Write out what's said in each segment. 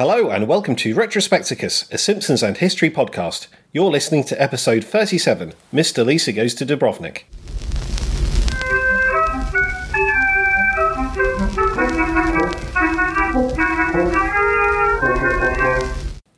Hello and welcome to Retrospecticus, a Simpsons and History podcast. You're listening to episode 37 Mr. Lisa Goes to Dubrovnik.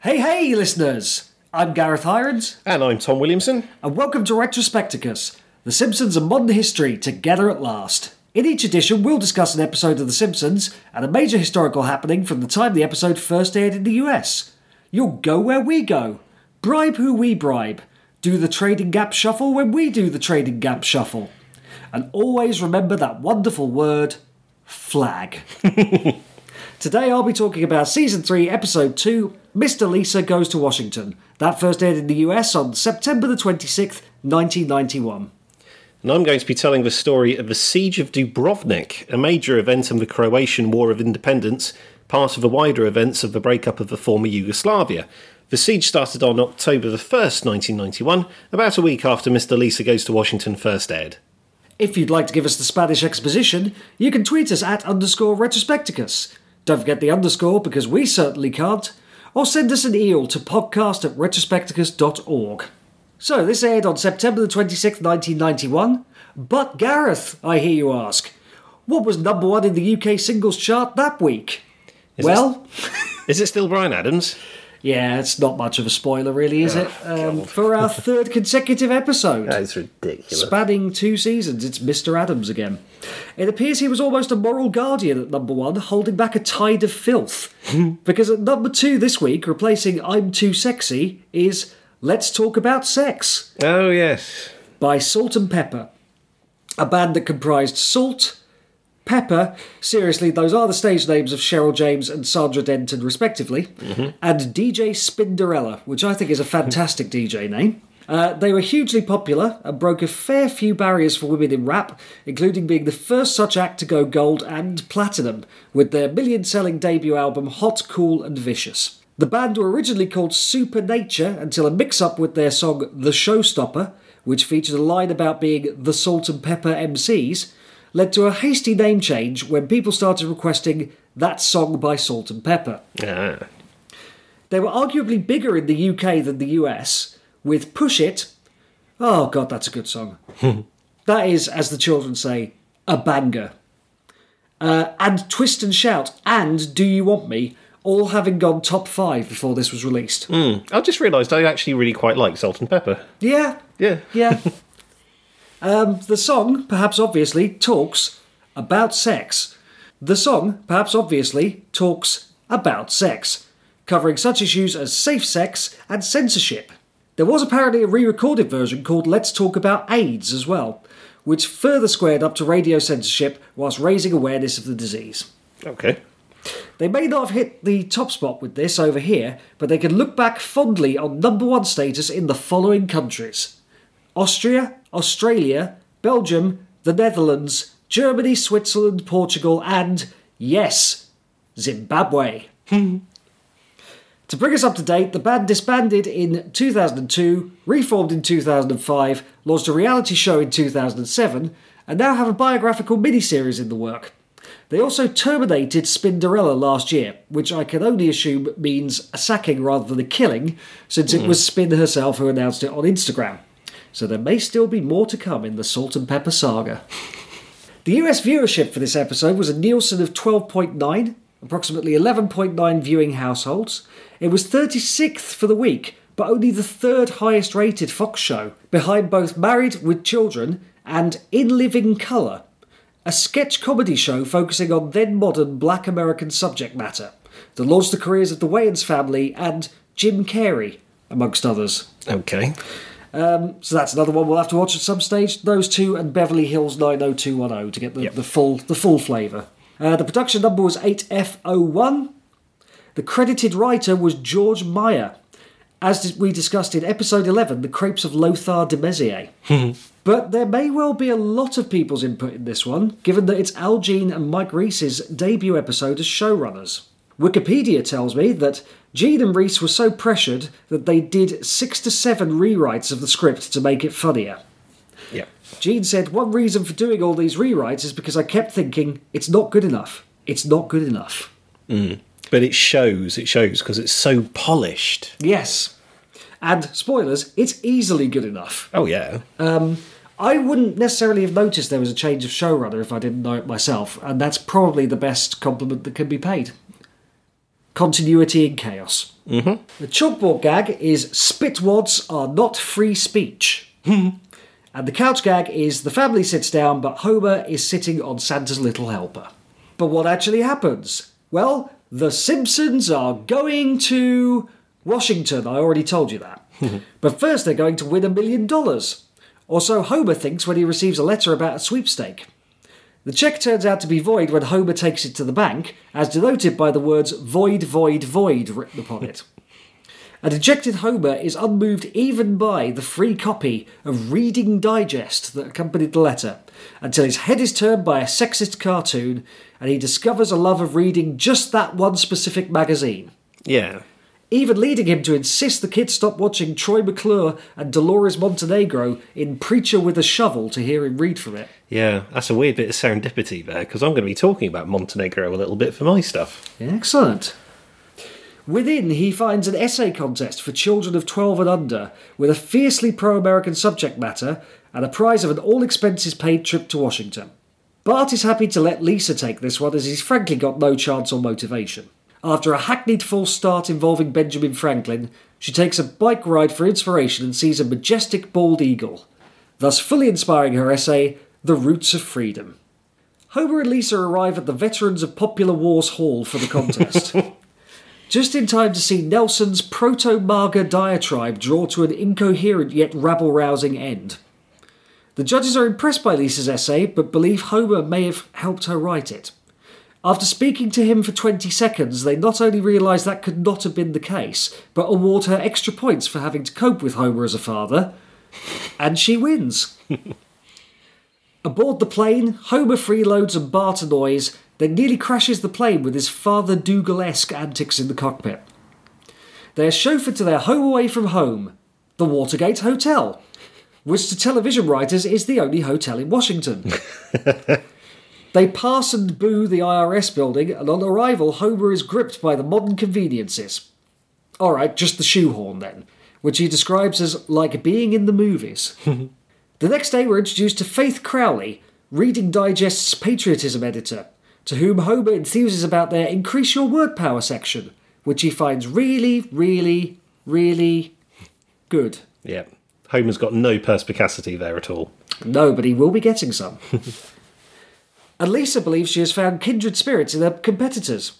Hey, hey, listeners! I'm Gareth Hirons, And I'm Tom Williamson. and welcome to Retrospecticus, The Simpsons and Modern History Together at Last. In each edition, we'll discuss an episode of The Simpsons and a major historical happening from the time the episode first aired in the US. You'll go where we go, bribe who we bribe, do the trading gap shuffle when we do the trading gap shuffle. And always remember that wonderful word, flag. Today I'll be talking about Season 3, Episode 2 Mr. Lisa Goes to Washington. That first aired in the US on September the 26th, 1991. And I'm going to be telling the story of the Siege of Dubrovnik, a major event in the Croatian War of Independence, part of the wider events of the breakup of the former Yugoslavia. The siege started on October the 1st, 1991, about a week after Mr. Lisa Goes to Washington first aired. If you'd like to give us the Spanish exposition, you can tweet us at underscore retrospecticus. Don't forget the underscore because we certainly can't. Or send us an email to podcast at retrospecticus.org. So, this aired on September the 26th, 1991. But Gareth, I hear you ask, what was number one in the UK singles chart that week? Is well, Is it still Bryan Adams? yeah, it's not much of a spoiler, really, is it? Um, for our third consecutive episode. That's ridiculous. Spanning two seasons, it's Mr. Adams again. It appears he was almost a moral guardian at number one, holding back a tide of filth. because at number two this week, replacing I'm Too Sexy, is Let's Talk About Sex oh, yes. by Salt-N-Pepa. A band that comprised Salt, Pepa, seriously, those are the stage names of Cheryl James and Sandra Denton, respectively, and DJ Spinderella, which I think is a fantastic DJ name. Uh, they were hugely popular and broke a fair few barriers for women in rap, including being the first such act to go gold and platinum with their million selling debut album Hot, Cool, and Vicious. The band were originally called Super Nature until a mix up with their song The Showstopper, which featured a line about being the Salt-N-Pepa MCs, led to a hasty name change when people started requesting that song by Salt-N-Pepa. Ah. They were arguably bigger in the UK than the US, with Push It. Oh, God, that's a good song. that is, as the children say, a banger. Uh, and Twist and Shout and Do You Want Me, all having gone top five before this was released. I just realised I actually really quite like Salt-N-Pepa. Yeah, Yeah. yeah. um, the song, perhaps obviously, talks about sex. The song, perhaps obviously, talks about sex, covering such issues as safe sex and censorship. There was apparently a re recorded version called Let's Talk About AIDS as well, which further squared up to radio censorship whilst raising awareness of the disease. Okay. They may not have hit the top spot with this over here, but they can look back fondly on number one status in the following countries Austria, Australia, Belgium, the Netherlands, Germany, Switzerland, Portugal, and, yes, Zimbabwe. to bring us up to date, the band disbanded in 2002, reformed in 2005, launched a reality show in 2007, and now have a biographical miniseries in the work. They also terminated Spinderella last year, which I can only assume means a sacking rather than a killing, since it hmm. was Spin herself who announced it on Instagram. So there may still be more to come in the Salt-N-Pepa saga. The US viewership for this episode was a Nielsen of 12.9, approximately 11.9 viewing households. It was 36th for the week, but only the third highest rated Fox show, behind both Married with Children and In Living Colour, a sketch comedy show focusing on then modern black American subject matter that launched the careers of the Wayans family and Jim Carrey, amongst others. Okay. So that's another one we'll have to watch at some stage. Those two and Beverly Hills 90210 to get the, Yep. the full the full flavour. Uh, the production number was 8F01. The credited writer was George Meyer, as we discussed in episode 11, The Crepes of Lothar de Maizière. but there may well be a lot of people's input in this one, given that it's Al Jean and Mike Reiss's debut episode as showrunners. Wikipedia tells me that Jean and Reiss were so pressured that they did six to seven rewrites of the script to make it funnier. Yeah. Jean said, One reason for doing all these rewrites is because I kept thinking, it's not good enough. It's not good enough. Mm. But it shows. It shows because it's so polished. Yes. And spoilers, it's easily good enough. Oh yeah. I wouldn't necessarily have noticed there was a change of showrunner if I didn't know it myself, and that's probably the best compliment that can be paid. Continuity in chaos. Mm-hmm. The chalkboard gag is spitwads are not free speech. and the couch gag is the family sits down, but Homer is sitting on Santa's little helper. But what actually happens? Well, the Simpsons are going to Washington. I already told you that. but first, they're going to win a million dollars. Or so Homer thinks when he receives a letter about a sweepstake. The check turns out to be void when Homer takes it to the bank, as denoted by the words void, void, void written upon it. A dejected Homer is unmoved even by the free copy of Reading Digest that accompanied the letter, until his head is turned by a sexist cartoon and he discovers a love of reading just that one specific magazine Yeah. even leading him to insist the kids stop watching Troy McClure and Dolores Montenegro in Preacher with a Shovel to hear him read from it. Yeah. That's a weird bit of serendipity there because I'm going to be talking about Montenegro a little bit for my stuff. Excellent. Within, he finds an essay contest for children of 12 and under with a fiercely pro American subject matter and a prize of an all expenses paid trip to Washington. Bart is happy to let Lisa take this one as he's frankly got no chance or motivation. After a hackneyed false start involving Benjamin Franklin, she takes a bike ride for inspiration and sees a majestic bald eagle, thus fully inspiring her essay, The Roots of Freedom. Homer and Lisa arrive at the Veterans of Popular Wars Hall for the contest. Just in time to see Nelson's proto Marga diatribe draw to an incoherent yet rabble rousing end. The judges are impressed by Lisa's essay, but believe Homer may have helped her write it. After speaking to him for 20 seconds, they not only realise that could not have been the case, but award her extra points for having to cope with Homer as a father. And she wins. Aboard the plane, Homer freeloads and annoys, then nearly crashes the plane with his Father Dougal esque antics in the cockpit. They are chauffeured to their home away from home, the Watergate Hotel, which to television writers is the only hotel in Washington. they pass and boo the IRS building, and on arrival, Homer is gripped by the modern conveniences. Alright, just the shoehorn then, which he describes as like being in the movies. The next day, we're introduced to Faith Crowley, Reading Digest's patriotism editor, to whom Homer enthuses about their Increase Your Word Power section, which he finds really, really, really good. Yeah. Homer's got no perspicacity there at all. No, but he will be getting some. and Lisa believes she has found kindred spirits in her competitors.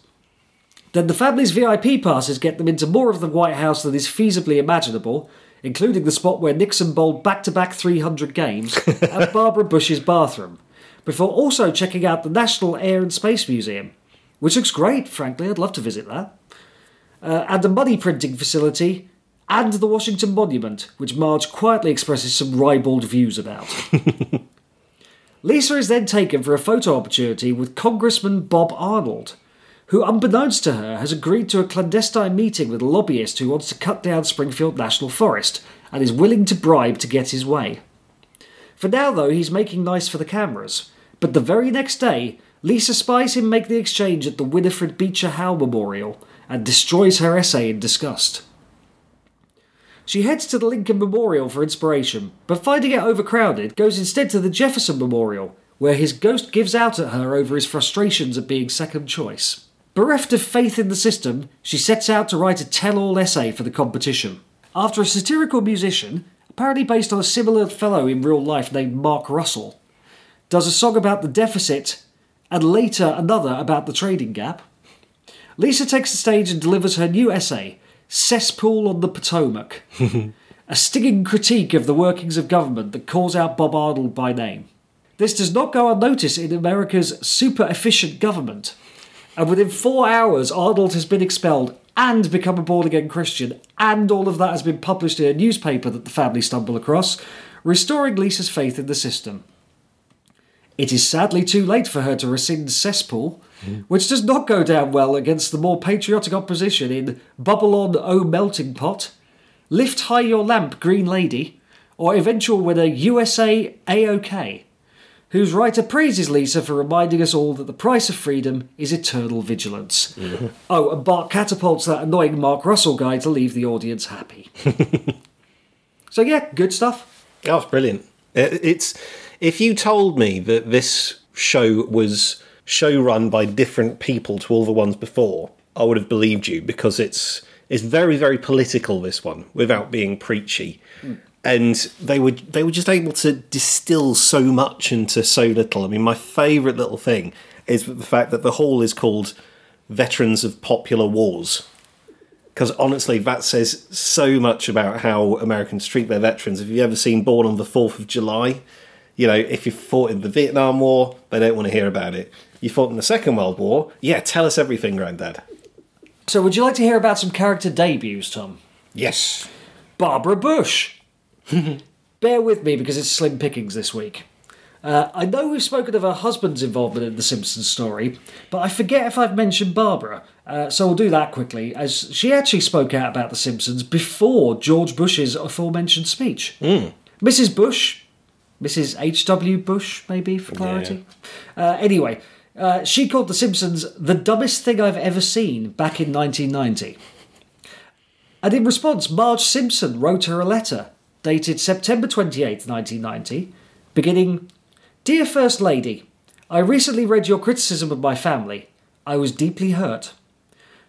Then the family's VIP passes get them into more of the White House than is feasibly imaginable, including the spot where Nixon bowled back to back 300 games and Barbara Bush's bathroom, before also checking out the National Air and Space Museum, which looks great, frankly, I'd love to visit that, uh, and the money printing facility, and the Washington Monument, which Marge quietly expresses some ribald views about. Lisa is then taken for a photo opportunity with Congressman Bob Arnold, who, unbeknownst to her, has agreed to a clandestine meeting with a lobbyist who wants to cut down Springfield National Forest and is willing to bribe to get his way. For now, though, he's making nice for the cameras. But the very next day, Lisa spies him make the exchange at the Winifred Beecher Howe Memorial and destroys her essay in disgust. She heads to the Lincoln Memorial for inspiration, but finding it overcrowded, goes instead to the Jefferson Memorial, where his ghost gives out at her over his frustrations at being second choice. Bereft of faith in the system, she sets out to write a tell all essay for the competition. After a satirical musician, apparently based on a similar fellow in real life named Mark Russell, does a song about the deficit and later another about the trading gap, Lisa takes the stage and delivers her new essay, Cesspool on the Potomac, a stinging critique of the workings of government that calls out Bob Arnold by name. This does not go unnoticed in America's super efficient government, and within four hours, Arnold has been expelled and become a born again Christian, and all of that has been published in a newspaper that the family stumble across, restoring Lisa's faith in the system. It is sadly too late for her to rescind Cesspool, which does not go down well against the more patriotic opposition in Bubble On O Melting Pot, Lift High Your Lamp Green Lady, or eventual winner USA A-OK, whose writer praises Lisa for reminding us all that the price of freedom is eternal vigilance. Oh, and Bart catapults that annoying Mark Russell guy to leave the audience happy. so, yeah, good stuff. That was brilliant. Uh, it's if you told me that this show was show run by different people to all the ones before, I would have believed you because it's it's very very political. This one, without being preachy, hmm. And they were they were just able to distill so much into so little. I mean, my favourite little thing is the fact that the hall is called Veterans of Popular Wars because honestly, that says so much about how Americans treat their veterans. Have you've ever seen Born on the Fourth of July? You know, if you fought in the Vietnam War, they don't want to hear about it. You fought in the Second World War, yeah, tell us everything, Grandad. So, would you like to hear about some character debuts, Tom? Yes. Barbara Bush. Bear with me because it's slim pickings this week. Uh, I know we've spoken of her husband's involvement in the Simpsons story, but I forget if I've mentioned Barbara, uh, so we'll do that quickly, as she actually spoke out about the Simpsons before George Bush's aforementioned speech. Mrs. Bush, Mrs. H.W. Bush, maybe, for clarity. Uh, anyway, uh, she called The Simpsons the dumbest thing I've ever seen back in 1990. And in response, Marge Simpson wrote her a letter dated September 28, 1990, beginning Dear First Lady, I recently read your criticism of my family. I was deeply hurt.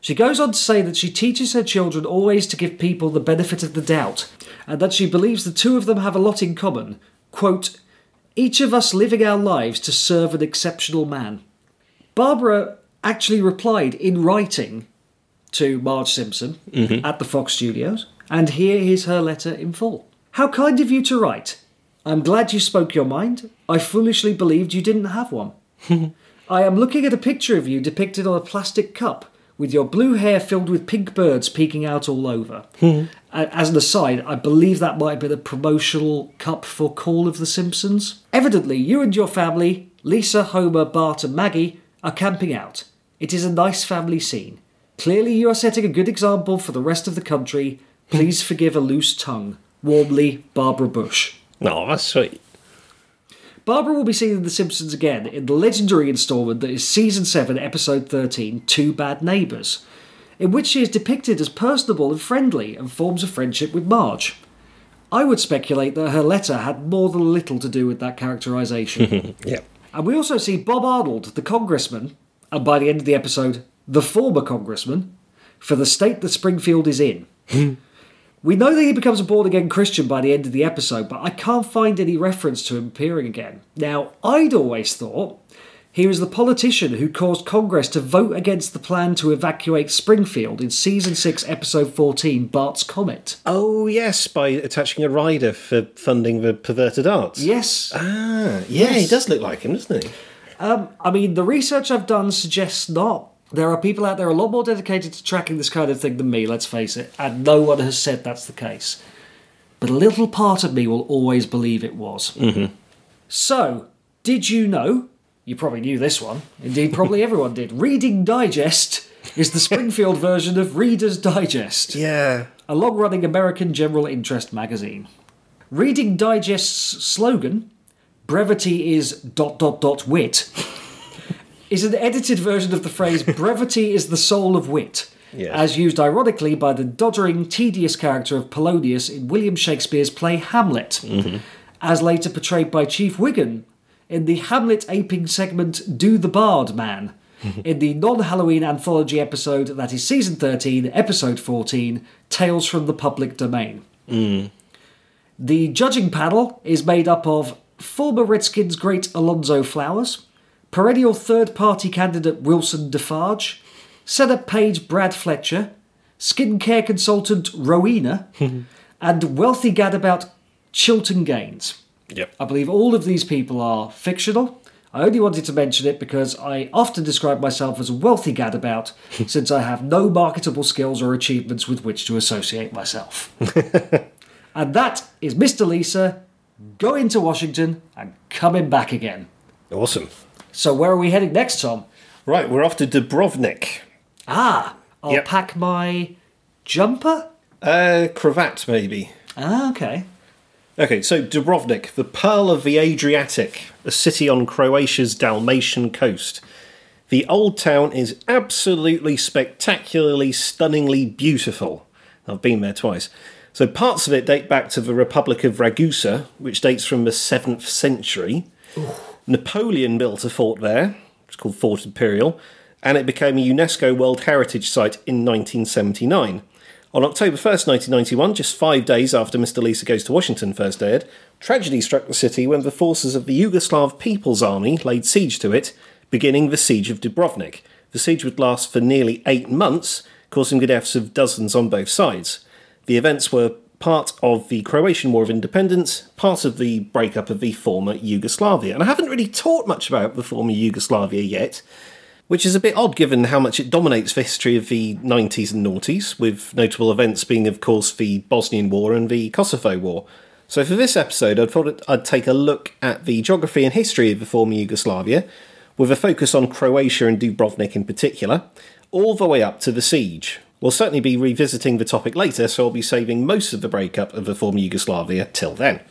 She goes on to say that she teaches her children always to give people the benefit of the doubt, and that she believes the two of them have a lot in common. Quote, each of us living our lives to serve an exceptional man. Barbara actually replied in writing to Marge Simpson mm-hmm. at the Fox Studios, and here is her letter in full. How kind of you to write. I'm glad you spoke your mind. I foolishly believed you didn't have one. I am looking at a picture of you depicted on a plastic cup with your blue hair filled with pink birds peeking out all over. As an aside, I believe that might have been a promotional cup for Call of the Simpsons. Evidently, you and your family, Lisa, Homer, Bart, and Maggie, are camping out. It is a nice family scene. Clearly, you are setting a good example for the rest of the country. Please forgive a loose tongue. Warmly, Barbara Bush. No, that's sweet. Barbara will be seen in The Simpsons again in the legendary installment that is Season 7, Episode 13, Two Bad Neighbours, in which she is depicted as personable and friendly and forms a friendship with Marge. I would speculate that her letter had more than a little to do with that characterisation. Yeah. and we also see Bob Arnold, the congressman, and by the end of the episode, the former congressman, for the state that Springfield is in. We know that he becomes a born again Christian by the end of the episode, but I can't find any reference to him appearing again. Now, I'd always thought he was the politician who caused Congress to vote against the plan to evacuate Springfield in Season 6, Episode 14, Bart's Comet. Oh yes, by attaching a rider for funding the perverted arts. Yes. Ah, yeah, he does look like him, doesn't he? I mean, the research I've done suggests not. There are people out there a lot more dedicated to tracking this kind of thing than me, let's face it, and no one has said that's the case. But a little part of me will always believe it was. Mm-hmm. So, did you know? You probably knew this one. Indeed, probably everyone did. Reading Digest is the Springfield version of Reader's Digest Yeah. a long running American general interest magazine. Reading Digest's slogan, brevity is dot dot dot wit, is an edited version of the phrase brevity is the soul of wit, Yes. as used ironically by the doddering, tedious character of Polonius in William Shakespeare's play Hamlet, mm-hmm. as later portrayed by Chief Wiggum in the Hamlet aping segment Do the Bard Man. In the non Halloween anthology episode that is season 13, episode 14, Tales from the Public Domain. Mm. The judging panel is made up of former Redskins great Alonzo Flowers, perennial third party candidate Wilson Defarge, Senate page Brad Fletcher, skincare consultant Rowena, and wealthy gadabout Chilton Gaines. Yep. I believe all of these people are fictional. I only wanted to mention it because I often describe myself as a wealthy gadabout since I have no marketable skills or achievements with which to associate myself. and that is Mr. Lisa going to Washington and coming back again. Awesome. So, where are we heading next, Tom? Right, we're off to Dubrovnik. Ah, I'll Yep. pack my jumper? Uh, cravat, maybe. Ah, okay. Okay, so Dubrovnik, the pearl of the Adriatic, a city on Croatia's Dalmatian coast. The old town is absolutely spectacularly, stunningly beautiful. I've been there twice. So parts of it date back to the Republic of Ragusa, which dates from the 7th century. Napoleon built a fort there, it's called Fort Imperial, and it became a UNESCO World Heritage Site in 1979. On October 1st, 1991, just five days after Mr. Lisa Goes to Washington first aired, tragedy struck the city when the forces of the Yugoslav People's Army laid siege to it, beginning the Siege of Dubrovnik. The siege would last for nearly eight months, causing the deaths of dozens on both sides. The events were part of the Croatian War of Independence, part of the breakup of the former Yugoslavia. And I haven't really talked much about the former Yugoslavia yet, which is a bit odd given how much it dominates the history of the 90s and noughties, with notable events being, of course, the Bosnian War and the Kosovo War. So for this episode, I thought I'd take a look at the geography and history of the former Yugoslavia, with a focus on Croatia and Dubrovnik in particular, all the way up to the siege, We'll certainly be revisiting the topic later, so I'll be saving most of the breakup of the former Yugoslavia till then.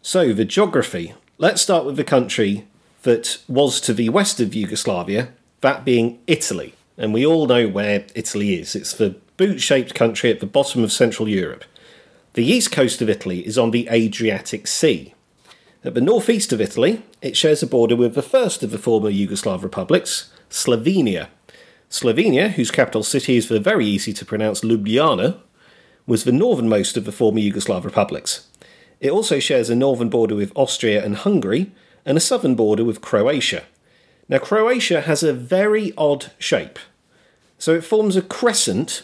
So, the geography. Let's start with the country that was to the west of Yugoslavia, that being Italy. And we all know where Italy is. It's the boot shaped country at the bottom of Central Europe. The east coast of Italy is on the Adriatic Sea. At the northeast of Italy, it shares a border with the first of the former Yugoslav republics, Slovenia, Slovenia, whose capital city is the very easy to pronounce Ljubljana, was the northernmost of the former Yugoslav republics. It also shares a northern border with Austria and Hungary, and a southern border with Croatia. Now, Croatia has a very odd shape. So it forms a crescent,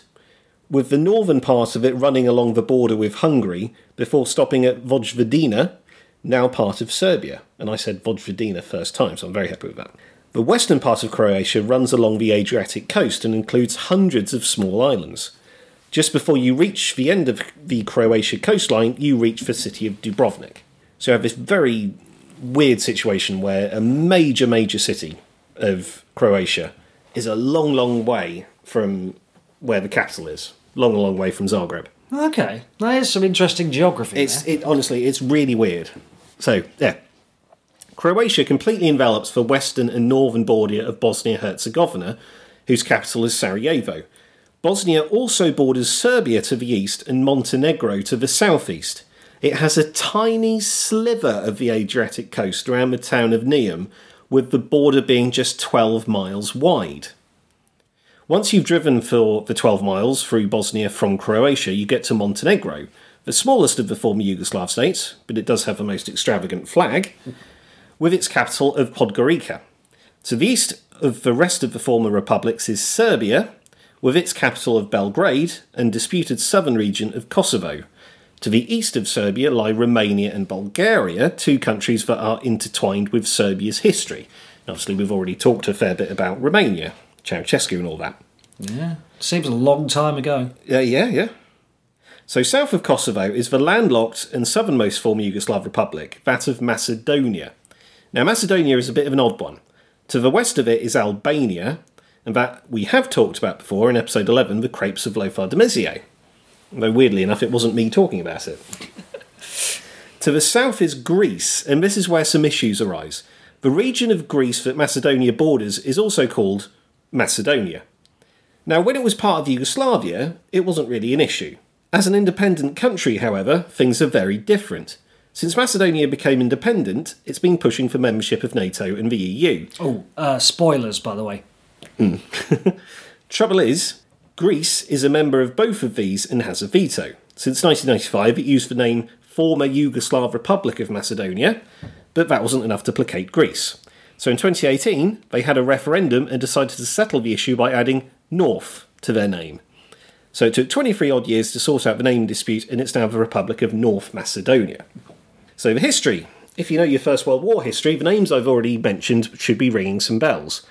with the northern part of it running along the border with Hungary before stopping at Vojvodina, now part of Serbia. And I said Vojvodina first time, so I'm very happy with that. The western part of Croatia runs along the Adriatic coast and includes hundreds of small islands. Just before you reach the end of the Croatia coastline, you reach the city of Dubrovnik. So you have this very weird situation where a major, major city of Croatia is a long, long way from where the capital is. Long, long way from Zagreb. Okay, that is some interesting geography. It's it honestly, it's really weird. So yeah, Croatia completely envelops the western and northern border of Bosnia Herzegovina, whose capital is Sarajevo. Bosnia also borders Serbia to the east and Montenegro to the southeast. It has a tiny sliver of the Adriatic coast around the town of Neum, with the border being just 12 miles wide. Once you've driven for the 12 miles through Bosnia from Croatia, you get to Montenegro, the smallest of the former Yugoslav states, but it does have the most extravagant flag with its capital of Podgorica. To the east of the rest of the former republics is Serbia, with its capital of Belgrade and disputed southern region of Kosovo. To the east of Serbia lie Romania and Bulgaria, two countries that are intertwined with Serbia's history. Obviously, we've already talked a fair bit about Romania, Ceausescu, and all that. Yeah, seems a long time ago. Yeah, yeah, yeah. So, south of Kosovo is the landlocked and southernmost former Yugoslav republic, that of Macedonia. Now, Macedonia is a bit of an odd one. To the west of it is Albania, and that we have talked about before in episode 11, the Crepes of Lothar de Maizière. Though weirdly enough, it wasn't me talking about it. to the south is Greece, and this is where some issues arise. The region of Greece that Macedonia borders is also called Macedonia. Now, when it was part of Yugoslavia, it wasn't really an issue. As an independent country, however, things are very different. Since Macedonia became independent, it's been pushing for membership of NATO and the EU. Oh, uh, spoilers, by the way. Mm. Trouble is, Greece is a member of both of these and has a veto. Since 1995, it used the name Former Yugoslav Republic of Macedonia, but that wasn't enough to placate Greece. So in 2018, they had a referendum and decided to settle the issue by adding North to their name. So it took 23 odd years to sort out the name dispute, and it's now the Republic of North Macedonia. So, the history. If you know your First World War history, the names I've already mentioned should be ringing some bells.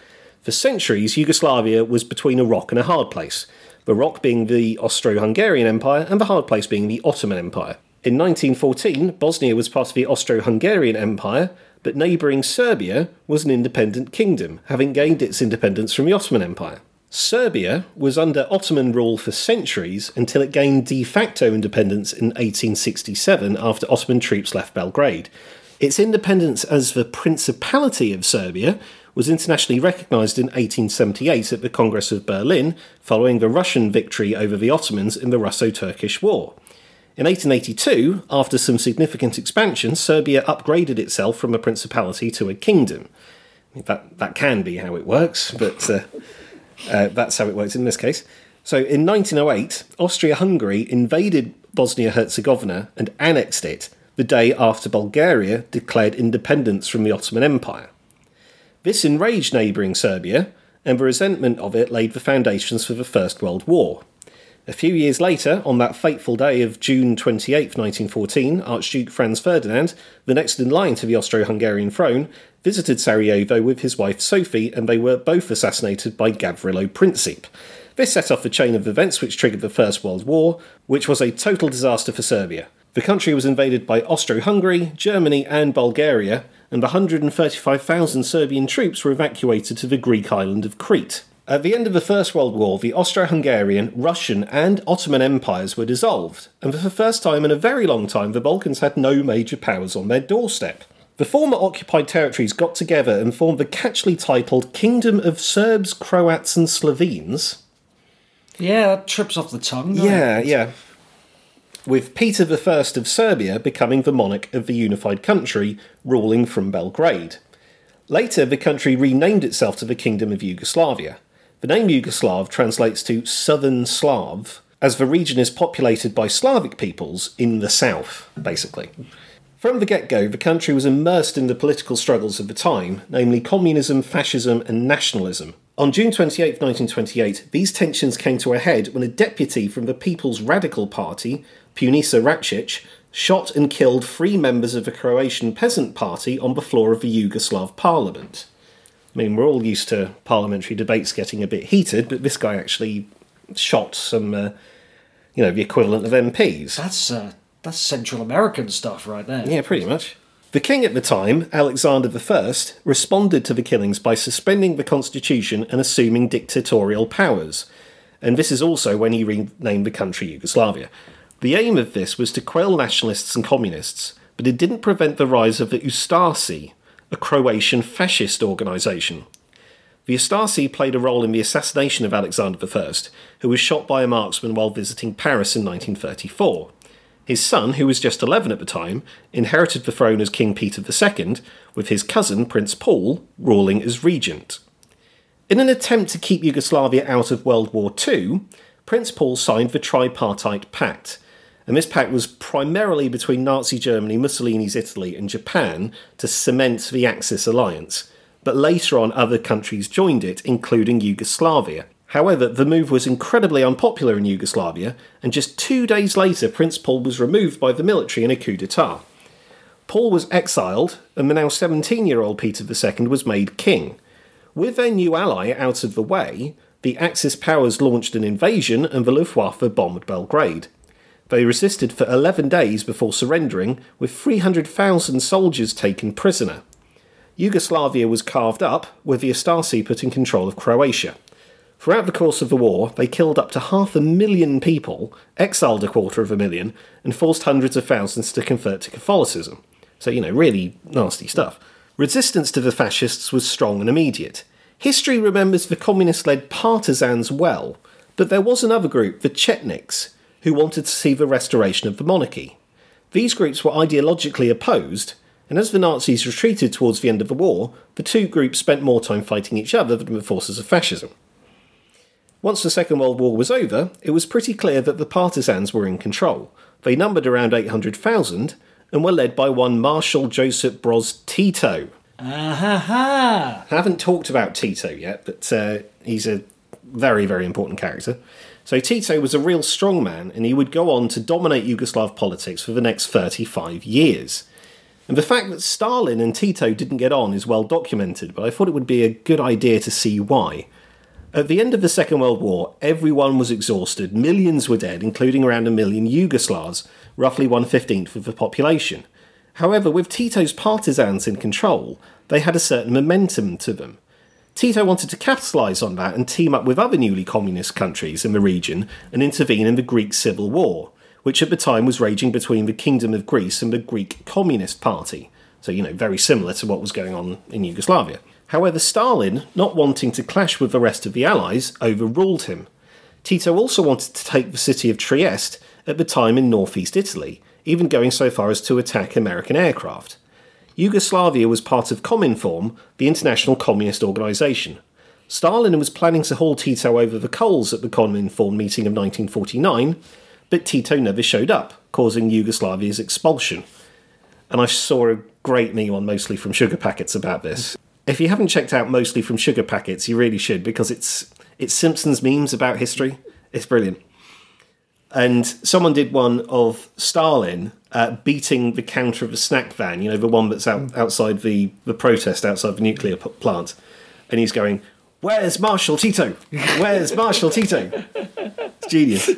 For centuries, Yugoslavia was between a rock and a hard place, the rock being the Austro Hungarian Empire and the hard place being the Ottoman Empire. In 1914, Bosnia was part of the Austro Hungarian Empire, but neighbouring Serbia was an independent kingdom, having gained its independence from the Ottoman Empire. Serbia was under Ottoman rule for centuries until it gained de facto independence in 1867 after Ottoman troops left Belgrade. Its independence as the Principality of Serbia was internationally recognised in 1878 at the Congress of Berlin following the Russian victory over the Ottomans in the Russo Turkish War. In 1882, after some significant expansion, Serbia upgraded itself from a principality to a kingdom. That, that can be how it works, but uh, uh, that's how it works in this case. So in 1908, Austria Hungary invaded Bosnia Herzegovina and annexed it the day after Bulgaria declared independence from the Ottoman Empire. This enraged neighbouring Serbia, and the resentment of it laid the foundations for the First World War. A few years later, on that fateful day of June 28, 1914, Archduke Franz Ferdinand, the next in line to the Austro Hungarian throne, visited Sarajevo with his wife Sophie, and they were both assassinated by Gavrilo Princip. This set off a chain of events which triggered the First World War, which was a total disaster for Serbia. The country was invaded by Austro Hungary, Germany, and Bulgaria, and 135,000 Serbian troops were evacuated to the Greek island of Crete. At the end of the First World War, the Austro Hungarian, Russian, and Ottoman empires were dissolved, and for the first time in a very long time, the Balkans had no major powers on their doorstep. The former occupied territories got together and formed the catchily titled Kingdom of Serbs, Croats, and Slovenes. Yeah, that trips off the tongue. Yeah, yeah. With Peter I of Serbia becoming the monarch of the unified country, ruling from Belgrade. Later, the country renamed itself to the Kingdom of Yugoslavia. The name Yugoslav translates to Southern Slav, as the region is populated by Slavic peoples in the south, basically. From the get go, the country was immersed in the political struggles of the time, namely communism, fascism, and nationalism. On June 28, 1928, these tensions came to a head when a deputy from the People's Radical Party, Punisa Racic, shot and killed three members of the Croatian Peasant Party on the floor of the Yugoslav parliament. I mean, we're all used to parliamentary debates getting a bit heated, but this guy actually shot some, uh, you know, the equivalent of MPs. That's uh, that's Central American stuff right there. Yeah, pretty much. The king at the time, Alexander I, responded to the killings by suspending the constitution and assuming dictatorial powers. And this is also when he renamed the country Yugoslavia. The aim of this was to quell nationalists and communists, but it didn't prevent the rise of the Ustasi, a Croatian fascist organisation. The Ustasi played a role in the assassination of Alexander I, who was shot by a marksman while visiting Paris in 1934. His son, who was just 11 at the time, inherited the throne as King Peter II, with his cousin, Prince Paul, ruling as regent. In an attempt to keep Yugoslavia out of World War II, Prince Paul signed the Tripartite Pact, and this pact was primarily between Nazi Germany, Mussolini's Italy, and Japan to cement the Axis alliance. But later on, other countries joined it, including Yugoslavia. However, the move was incredibly unpopular in Yugoslavia, and just two days later, Prince Paul was removed by the military in a coup d'etat. Paul was exiled, and the now 17 year old Peter II was made king. With their new ally out of the way, the Axis powers launched an invasion, and the Luftwaffe bombed Belgrade. They resisted for 11 days before surrendering, with 300,000 soldiers taken prisoner. Yugoslavia was carved up, with the Ustasi put in control of Croatia. Throughout the course of the war, they killed up to half a million people, exiled a quarter of a million, and forced hundreds of thousands to convert to Catholicism. So, you know, really nasty stuff. Resistance to the fascists was strong and immediate. History remembers the communist led partisans well, but there was another group, the Chetniks, who wanted to see the restoration of the monarchy. These groups were ideologically opposed, and as the Nazis retreated towards the end of the war, the two groups spent more time fighting each other than the forces of fascism. Once the Second World War was over, it was pretty clear that the partisans were in control. They numbered around 800,000 and were led by one Marshal Josip Broz Tito. Ah ha ha! Haven't talked about Tito yet, but uh, he's a very, very important character. So Tito was a real strongman, and he would go on to dominate Yugoslav politics for the next 35 years. And the fact that Stalin and Tito didn't get on is well documented, but I thought it would be a good idea to see why. At the end of the Second World War, everyone was exhausted, millions were dead, including around a million Yugoslavs, roughly one fifteenth of the population. However, with Tito's partisans in control, they had a certain momentum to them. Tito wanted to capitalise on that and team up with other newly communist countries in the region and intervene in the Greek Civil War, which at the time was raging between the Kingdom of Greece and the Greek Communist Party. So, you know, very similar to what was going on in Yugoslavia. However, Stalin, not wanting to clash with the rest of the Allies, overruled him. Tito also wanted to take the city of Trieste, at the time in northeast Italy, even going so far as to attack American aircraft. Yugoslavia was part of Cominform, the international communist organisation. Stalin was planning to haul Tito over the coals at the Cominform meeting of 1949, but Tito never showed up, causing Yugoslavia's expulsion. And I saw a great meme on Mostly from Sugar Packets about this. If you haven't checked out Mostly from Sugar Packets, you really should because it's it's Simpsons memes about history. It's brilliant. And someone did one of Stalin uh, beating the counter of a snack van, you know, the one that's out, outside the, the protest outside the nuclear p- plant. And he's going, Where's Marshal Tito? Where's Marshal Tito? It's genius.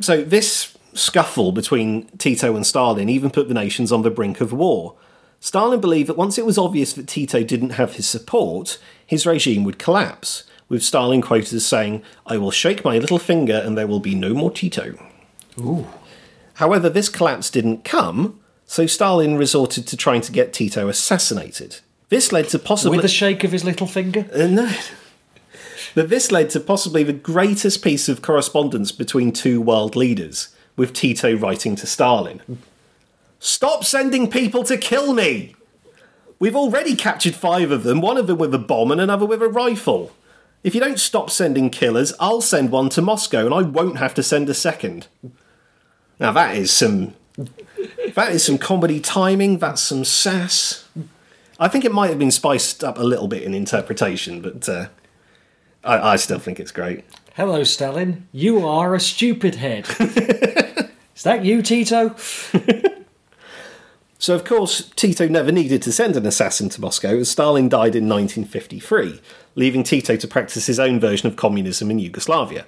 So, this scuffle between Tito and Stalin even put the nations on the brink of war. Stalin believed that once it was obvious that Tito didn't have his support, his regime would collapse, with Stalin quoted as saying, I will shake my little finger and there will be no more Tito. Ooh. However, this collapse didn't come, so Stalin resorted to trying to get Tito assassinated. This led to possibly. With a shake of his little finger? Uh, no. But this led to possibly the greatest piece of correspondence between two world leaders, with Tito writing to Stalin Stop sending people to kill me! We've already captured five of them, one of them with a bomb and another with a rifle. If you don't stop sending killers, I'll send one to Moscow and I won't have to send a second. Now that is some that is some comedy timing, that's some sass. I think it might have been spiced up a little bit in interpretation, but uh, I, I still think it's great. Hello, Stalin. You are a stupid head. Is that you, Tito? So, of course, Tito never needed to send an assassin to Moscow as Stalin died in 1953, leaving Tito to practice his own version of communism in Yugoslavia.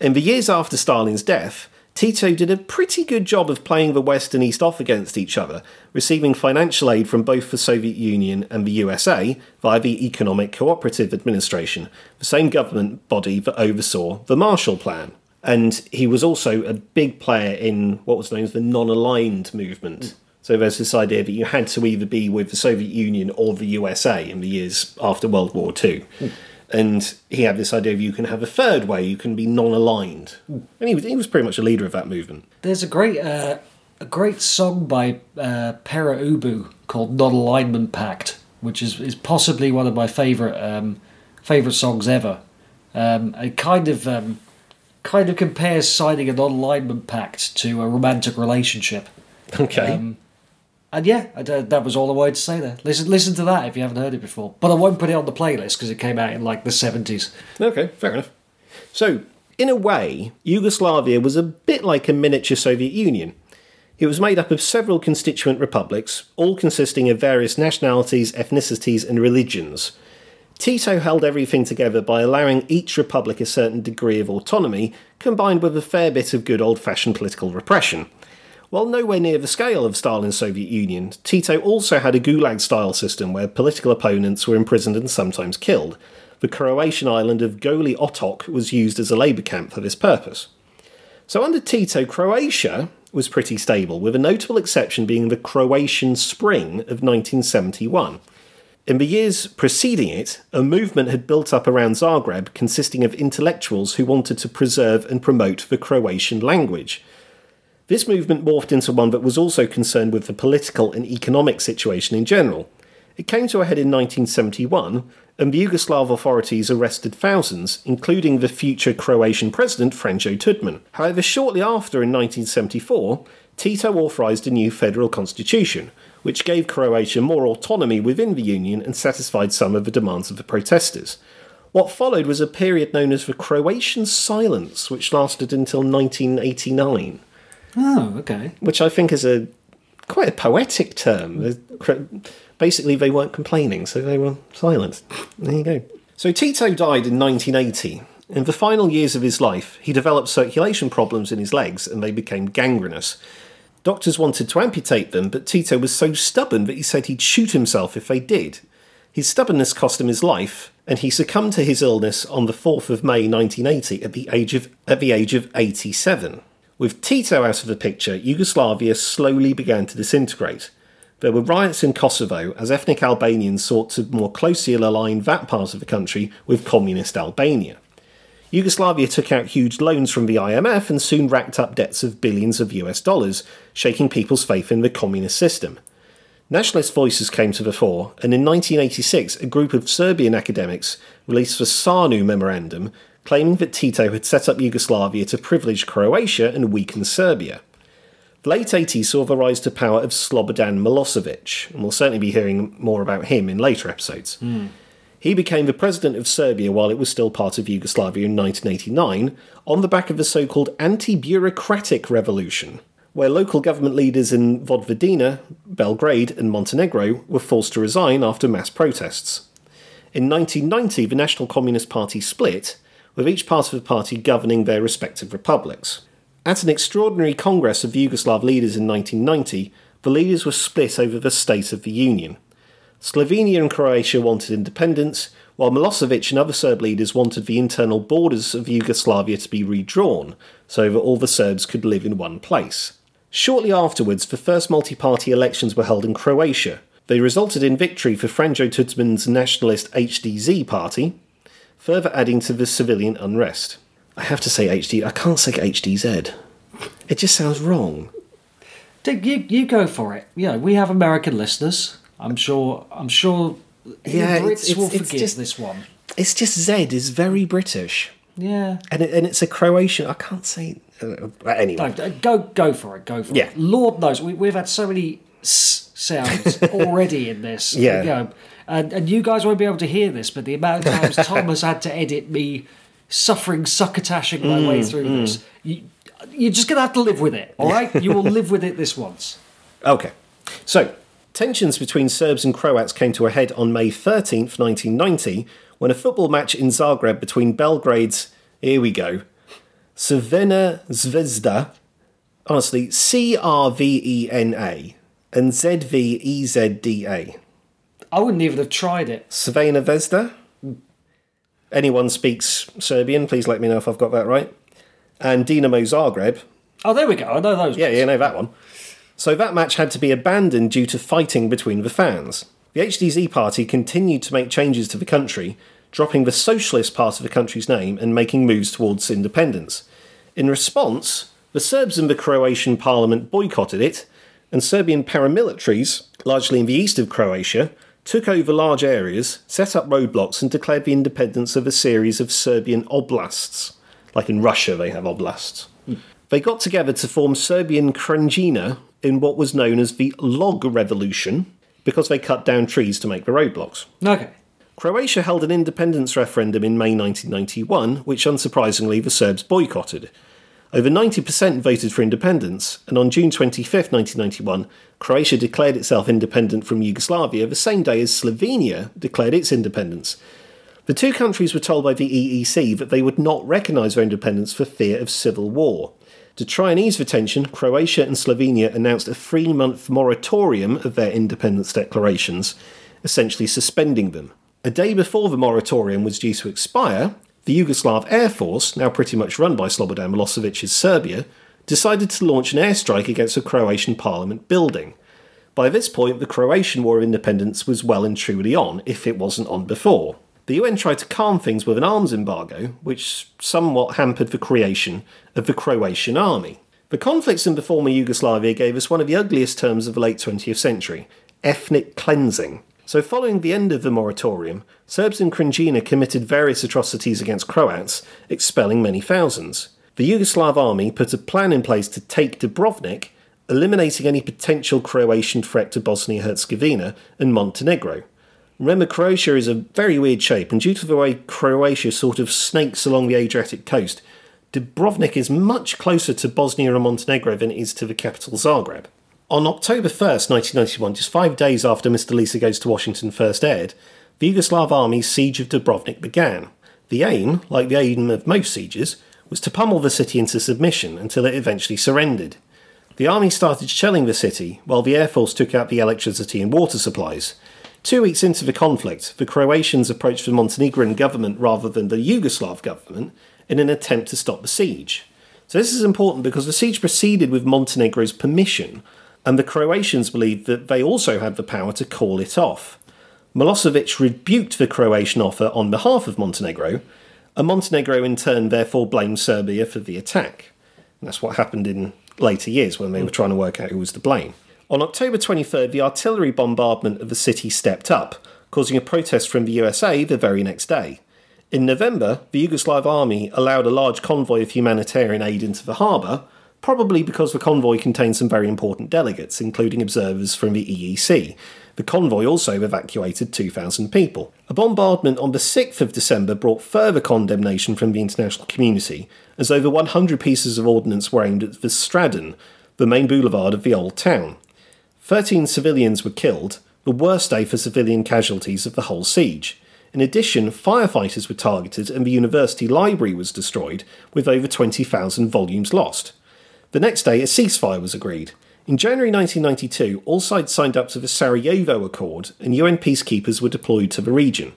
In the years after Stalin's death, Tito did a pretty good job of playing the West and East off against each other, receiving financial aid from both the Soviet Union and the USA via the Economic Cooperative Administration, the same government body that oversaw the Marshall Plan. And he was also a big player in what was known as the non aligned movement. So there's this idea that you had to either be with the Soviet Union or the USA in the years after World War II. And he had this idea of you can have a third way, you can be non aligned. And he was, he was pretty much a leader of that movement. There's a great uh, a great song by uh, Pere Ubu called Non-Alignment Pact, which is, is possibly one of my favourite um, favourite songs ever. Um, it kind of um, kind of compares signing a non-alignment pact to a romantic relationship. Okay. Um, and yeah, I- that was all I wanted to say there. Listen, listen to that if you haven't heard it before. But I won't put it on the playlist because it came out in like the seventies. Okay, fair enough. So, in a way, Yugoslavia was a bit like a miniature Soviet Union. It was made up of several constituent republics, all consisting of various nationalities, ethnicities, and religions. Tito held everything together by allowing each republic a certain degree of autonomy, combined with a fair bit of good old fashioned political repression. While nowhere near the scale of Stalin's Soviet Union, Tito also had a gulag style system where political opponents were imprisoned and sometimes killed. The Croatian island of Goli Otok was used as a labour camp for this purpose. So, under Tito, Croatia was pretty stable, with a notable exception being the Croatian Spring of 1971. In the years preceding it, a movement had built up around Zagreb consisting of intellectuals who wanted to preserve and promote the Croatian language. This movement morphed into one that was also concerned with the political and economic situation in general. It came to a head in 1971, and the Yugoslav authorities arrested thousands, including the future Croatian president Franjo Tudman. However, shortly after, in 1974, Tito authorised a new federal constitution, which gave Croatia more autonomy within the Union and satisfied some of the demands of the protesters. What followed was a period known as the Croatian Silence, which lasted until 1989 Oh, okay. which I think is a quite a poetic term. Basically, they weren't complaining, so they were silent. There you go. So Tito died in 1980. In the final years of his life, he developed circulation problems in his legs and they became gangrenous. Doctors wanted to amputate them, but Tito was so stubborn that he said he'd shoot himself if they did. His stubbornness cost him his life, and he succumbed to his illness on the 4th of May 1980 at the age of, at the age of 87. With Tito out of the picture, Yugoslavia slowly began to disintegrate. There were riots in Kosovo as ethnic Albanians sought to more closely align that part of the country with communist Albania. Yugoslavia took out huge loans from the IMF and soon racked up debts of billions of US dollars, shaking people's faith in the communist system. Nationalist voices came to the fore, and in 1986, a group of Serbian academics released the SANU Memorandum claiming that Tito had set up Yugoslavia to privilege Croatia and weaken Serbia. The late 80s saw the rise to power of Slobodan Milosevic, and we'll certainly be hearing more about him in later episodes. Hmm. He became the president of Serbia while it was still part of Yugoslavia in 1989, on the back of the so called anti bureaucratic revolution, where local government leaders in Vojvodina, Belgrade, and Montenegro were forced to resign after mass protests. In 1990, the National Communist Party split, with each part of the party governing their respective republics. At an extraordinary congress of Yugoslav leaders in 1990, the leaders were split over the state of the Union. Slovenia and Croatia wanted independence, while Milosevic and other Serb leaders wanted the internal borders of Yugoslavia to be redrawn so that all the Serbs could live in one place. Shortly afterwards, the first multi party elections were held in Croatia. They resulted in victory for Franjo Tudjman's nationalist HDZ party, further adding to the civilian unrest. I have to say HD, I can't say HDZ. It just sounds wrong. Dick, you, you go for it. You know, we have American listeners. I'm sure. I'm sure. Yeah, the Brits it's- it's- will forgive just- this one. It's just Z is very British. Yeah. And, it, and it's a Croatian. I can't say. Uh, anyway. No, go go for it. Go for Yeah. it. Lord knows we, we've had so many s sounds already in this. Yeah. You know, and and you guys won't be able to hear this, but the amount of times Tom has had to edit me suffering succotashing my Mm, way through this, you, you're just gonna have to live with it. All right, you will live with it this once. Okay. So, tensions between Serbs and Croats came to a head on May 13th, 1990, when a football match in Zagreb between Belgrade's, here we go, Crvena Zvezda, honestly, C R V E N A, and Z V E Z D A. I wouldn't even have tried it. Crvena Zvezda? Anyone speaks Serbian, please let me know if I've got that right. And Dinamo Zagreb, Oh, there we go. I know those. Yeah, yeah, know that one. So that match had to be abandoned due to fighting between the fans. The HDZ party continued to make changes to the country, dropping the socialist part of the country's name and making moves towards independence. In response, the Serbs in the Croatian parliament boycotted it, and Serbian paramilitaries, largely in the east of Croatia, took over large areas, set up roadblocks, and declared the independence of a series of Serbian oblasts. Like in Russia, they have oblasts. They got together to form Serbian Krajina in what was known as the Log Revolution because they cut down trees to make the roadblocks. Okay. Croatia held an independence referendum in May 1991, which unsurprisingly the Serbs boycotted. Over 90% voted for independence, and on June 25, 1991, Croatia declared itself independent from Yugoslavia the same day as Slovenia declared its independence. The two countries were told by the EEC that they would not recognise their independence for fear of civil war. To try and ease the tension, Croatia and Slovenia announced a three month moratorium of their independence declarations, essentially suspending them. A day before the moratorium was due to expire, the Yugoslav Air Force, now pretty much run by Slobodan Milosevic's Serbia, decided to launch an airstrike against a Croatian parliament building. By this point, the Croatian War of Independence was well and truly on, if it wasn't on before. The UN tried to calm things with an arms embargo, which somewhat hampered the creation of the Croatian army. The conflicts in the former Yugoslavia gave us one of the ugliest terms of the late 20th century ethnic cleansing. So, following the end of the moratorium, Serbs in Krajina committed various atrocities against Croats, expelling many thousands. The Yugoslav army put a plan in place to take Dubrovnik, eliminating any potential Croatian threat to Bosnia Herzegovina and Montenegro. Remember, Croatia is a very weird shape, and due to the way Croatia sort of snakes along the Adriatic coast, Dubrovnik is much closer to Bosnia and Montenegro than it is to the capital Zagreb. On October 1st, 1991, just five days after Mr. Lisa Goes to Washington first aired, the Yugoslav army's siege of Dubrovnik began. The aim, like the aim of most sieges, was to pummel the city into submission until it eventually surrendered. The army started shelling the city, while the Air Force took out the electricity and water supplies. Two weeks into the conflict, the Croatians approached the Montenegrin government rather than the Yugoslav government in an attempt to stop the siege. So, this is important because the siege proceeded with Montenegro's permission, and the Croatians believed that they also had the power to call it off. Milosevic rebuked the Croatian offer on behalf of Montenegro, and Montenegro in turn therefore blamed Serbia for the attack. And that's what happened in later years when they were trying to work out who was to blame. On October 23rd, the artillery bombardment of the city stepped up, causing a protest from the USA the very next day. In November, the Yugoslav army allowed a large convoy of humanitarian aid into the harbour, probably because the convoy contained some very important delegates, including observers from the EEC. The convoy also evacuated 2,000 people. A bombardment on the 6th of December brought further condemnation from the international community, as over 100 pieces of ordnance were aimed at the Stradun, the main boulevard of the old town. 13 civilians were killed, the worst day for civilian casualties of the whole siege. In addition, firefighters were targeted and the university library was destroyed, with over 20,000 volumes lost. The next day, a ceasefire was agreed. In January 1992, all sides signed up to the Sarajevo Accord and UN peacekeepers were deployed to the region.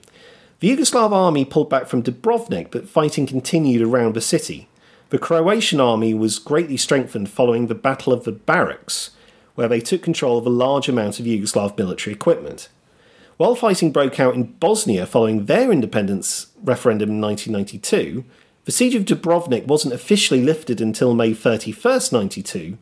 The Yugoslav army pulled back from Dubrovnik, but fighting continued around the city. The Croatian army was greatly strengthened following the Battle of the Barracks, where they took control of a large amount of Yugoslav military equipment. While fighting broke out in Bosnia following their independence referendum in 1992, the siege of Dubrovnik wasn't officially lifted until May 31st, 92,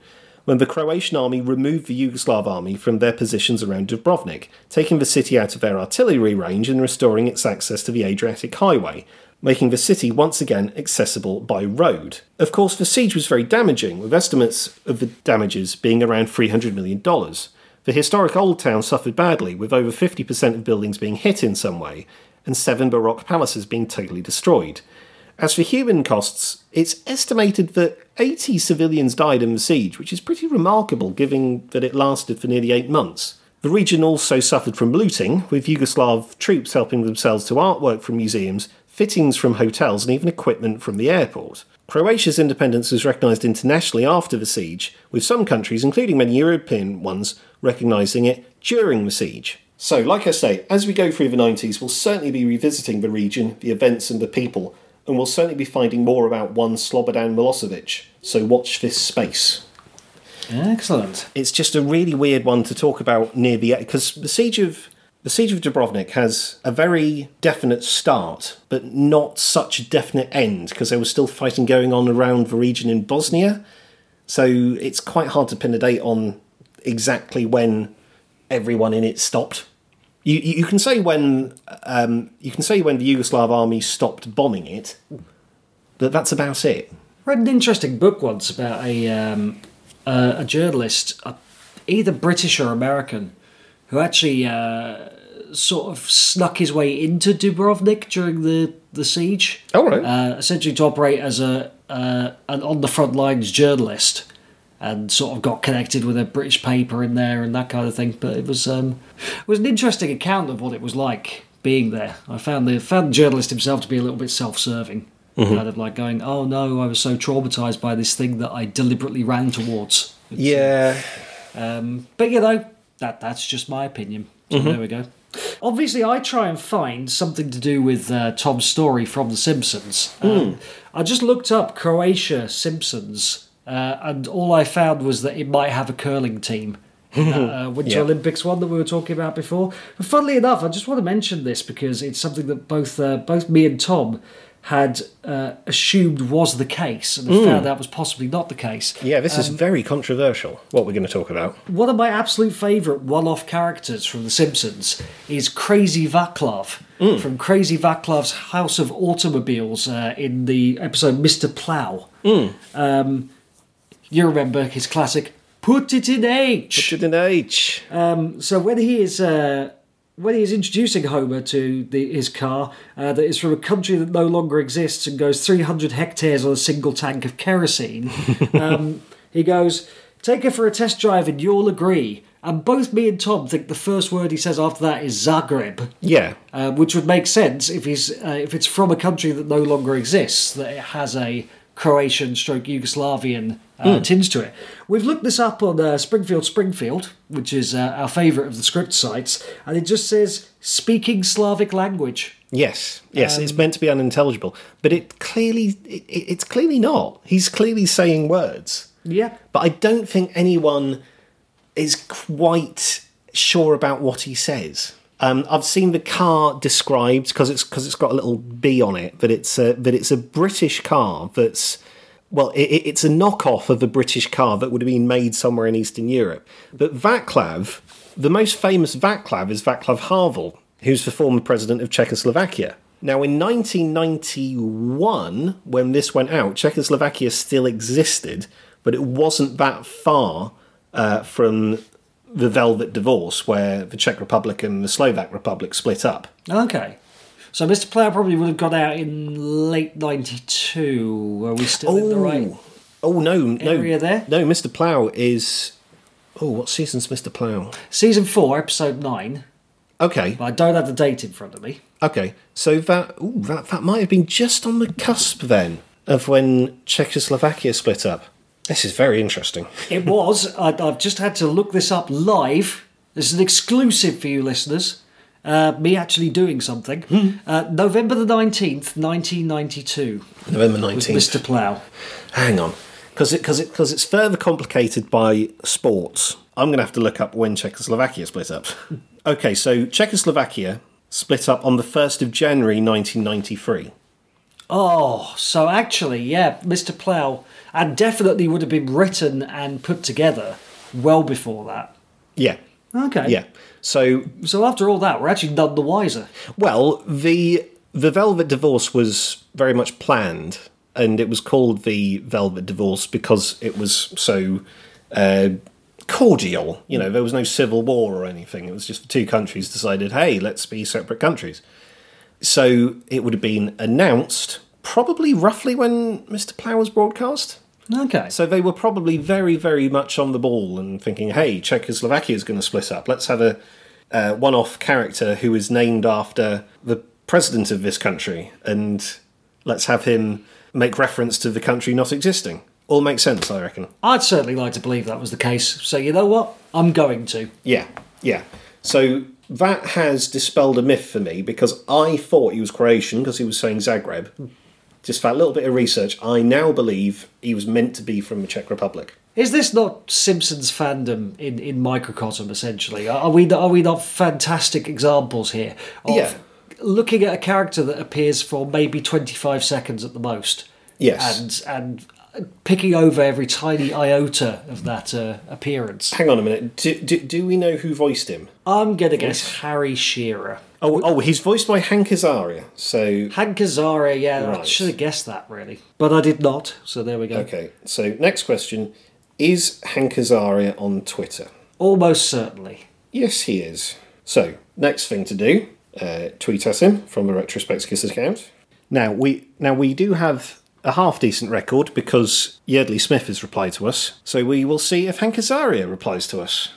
when the Croatian army removed the Yugoslav army from their positions around Dubrovnik, taking the city out of their artillery range and restoring its access to the Adriatic Highway, making the city once again accessible by road. Of course, the siege was very damaging, with estimates of the damages being around $300 million. The historic Old Town suffered badly, with over 50% of buildings being hit in some way, and seven Baroque palaces being totally destroyed. As for human costs, it's estimated that 80 civilians died in the siege, which is pretty remarkable given that it lasted for nearly eight months. The region also suffered from looting, with Yugoslav troops helping themselves to artwork from museums fittings from hotels, and even equipment from the airport. Croatia's independence was recognised internationally after the siege, with some countries, including many European ones, recognising it during the siege. So, like I say, as we go through the 90s, we'll certainly be revisiting the region, the events, and the people, and we'll certainly be finding more about one Slobodan Milosevic. So, watch this space. Excellent. It's just a really weird one to talk about near the because the siege of the Siege of Dubrovnik has a very definite start, but not such a definite end, because there was still fighting going on around the region in Bosnia. So it's quite hard to pin a date on exactly when everyone in it stopped. You, you can say when um, you can say when the Yugoslav army stopped bombing it, that that's about it. read an interesting book once about a um, uh, a journalist, uh, either British or American, who actually uh, sort of snuck his way into Dubrovnik during the, the siege. Oh, right. Uh, essentially to operate as a uh, an on the front lines journalist, and sort of got connected with a British paper in there and that kind of thing. But it was um, it was an interesting account of what it was like being there. I found the found the journalist himself to be a little bit self serving. Mm-hmm. Kind of like going, oh no, I was so traumatized by this thing that I deliberately ran towards. It's, yeah. Um, but you know, that that's just my opinion. So Mm-hmm. there we go. Obviously, I try and find something to do with uh, Tom's story from The Simpsons. Hmm. Um, I just looked up Croatia Simpsons, uh, and all I found was that it might have a curling team. uh, Winter Yeah. Olympics one that we were talking about before. And funnily enough, I just want to mention this because it's something that both uh, both me and Tom had uh, assumed was the case, and found out was possibly not the case. Yeah, this is very controversial, what we're going to talk about. One of my absolute favourite one off characters from The Simpsons is Crazy Vaclav from Crazy Vaclav's House of Automobiles uh, in the episode Mr. Plow. Um, you remember his classic, Put it in H. Put it in H. So when he is. Uh, when he is introducing Homer to the, his car uh, that is from a country that no longer exists and goes 300 hectares on a single tank of kerosene, um, he goes, Take her for a test drive and you'll agree. And both me and Tom think the first word he says after that is Zagreb, yeah. uh, which would make sense if he's uh, if it's from a country that no longer exists, that it has a Croatian stroke Yugoslavian uh, tinge to it. We've looked this up on uh, Springfield Springfield, which is uh, our favourite of the script sites, and it just says speaking Slavic language. Yes, yes, it's meant to be unintelligible, but it clearly it, it's clearly not. He's clearly saying words, Yeah. but I don't think anyone is quite sure about what he says. Um, I've seen the car described because it's because it's got a little B on it, but it's a, that it's a British car that's well, it- it's a knockoff of a British car that would have been made somewhere in Eastern Europe. But Vaclav, the most famous Vaclav is Vaclav Havel, who's the former president of Czechoslovakia. Now, in 1991, when this went out, Czechoslovakia still existed, but it wasn't that far uh, from the Velvet Divorce, where the Czech Republic and the Slovak Republic split up. Okay. So Mr. Plow probably would have got out in late 92. Are we still in the right? oh, oh no, no, area there? No, Mr. Plow is. Oh, what season's Mr. Plow? Season 4, episode 9. Okay, But I don't have the date in front of me. okay. So that ooh, that that might have been just on the cusp then of when Czechoslovakia split up. This is very interesting. It was. I, I've just had to look this up live. This is an exclusive for you listeners. Uh, me actually doing something. Uh, November the 19th, 1992, November with nineteenth. Mr. Plow. Hang on, because it because it because it's further complicated by sports. I'm going to have to look up when Czechoslovakia split up. okay, so Czechoslovakia split up on the first of January 1993. Oh, so actually, yeah, Mr. Plow, and definitely would have been written and put together well before that. Yeah, Okay. yeah. So So after all that, we're actually none the wiser. Well, the the Velvet Divorce was very much planned, and it was called the Velvet Divorce because it was so uh, cordial. You know, there was no civil war or anything. It was just the two countries decided, hey, let's be separate countries. So it would have been announced probably roughly when Mr. Plow was broadcast. Okay. So they were probably very, very much on the ball and thinking, hey, Czechoslovakia is going to split up. Let's have a uh, one off character who is named after the president of this country and let's have him make reference to the country not existing. All makes sense, I reckon. I'd certainly like to believe that was the case. So you know what? I'm going to. Yeah, yeah. So that has dispelled a myth for me because I thought he was Croatian because he was saying Zagreb. Just that little bit of research, I now believe he was meant to be from the Czech Republic. Is this not Simpsons fandom in, in microcosm? Essentially, are we are we not fantastic examples here of Yeah. looking at a character that appears for maybe twenty five seconds at the most? Yes. and and picking over every tiny iota of that uh, appearance. Hang on a minute. Do, do, do we know who voiced him? I'm gonna guess Harry Shearer. Oh, oh, he's voiced by Hank Azaria. So, Hank Azaria, yeah, I should have guessed that really, but I did not. So there we go. okay. So, next question Is Hank Azaria on Twitter? Almost certainly. Yes, he is. So, next thing to do uh, tweet at him from the Retrospecticus account. Now, we, now, we do have a half decent record because Yeardley Smith has replied to us. So, we will see if Hank Azaria replies to us.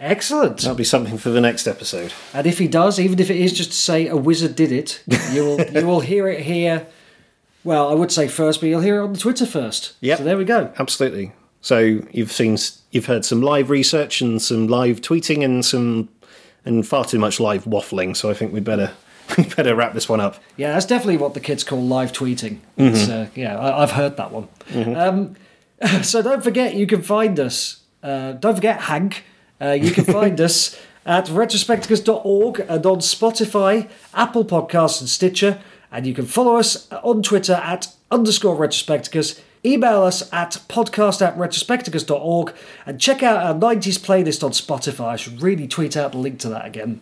Excellent. That'll be something for the next episode. And if he does, even if it is just to say a wizard did it, you will you will hear it here. Well, I would say first, but you'll hear it on the Twitter first. Yeah. So there we go. Absolutely. So you've seen, you've heard some live research and some live tweeting and some, and far too much live waffling. So I think we'd better, we better wrap this one up. Yeah, that's definitely what the kids call live tweeting. It's, uh, yeah, I, I've heard that one. Um, so don't forget, you can find us. Uh, don't forget, Hank. Uh, you can find us at retrospecticus.org and on Spotify, Apple Podcasts, and Stitcher. And you can follow us on Twitter at underscore retrospecticus. Email us at podcast at retrospecticus.org and check out our 90s playlist on Spotify. I should really tweet out the link to that again.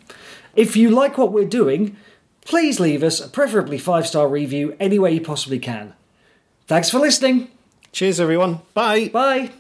If you like what we're doing, please leave us a preferably five star review any way you possibly can. Thanks for listening. Cheers, everyone. Bye. Bye.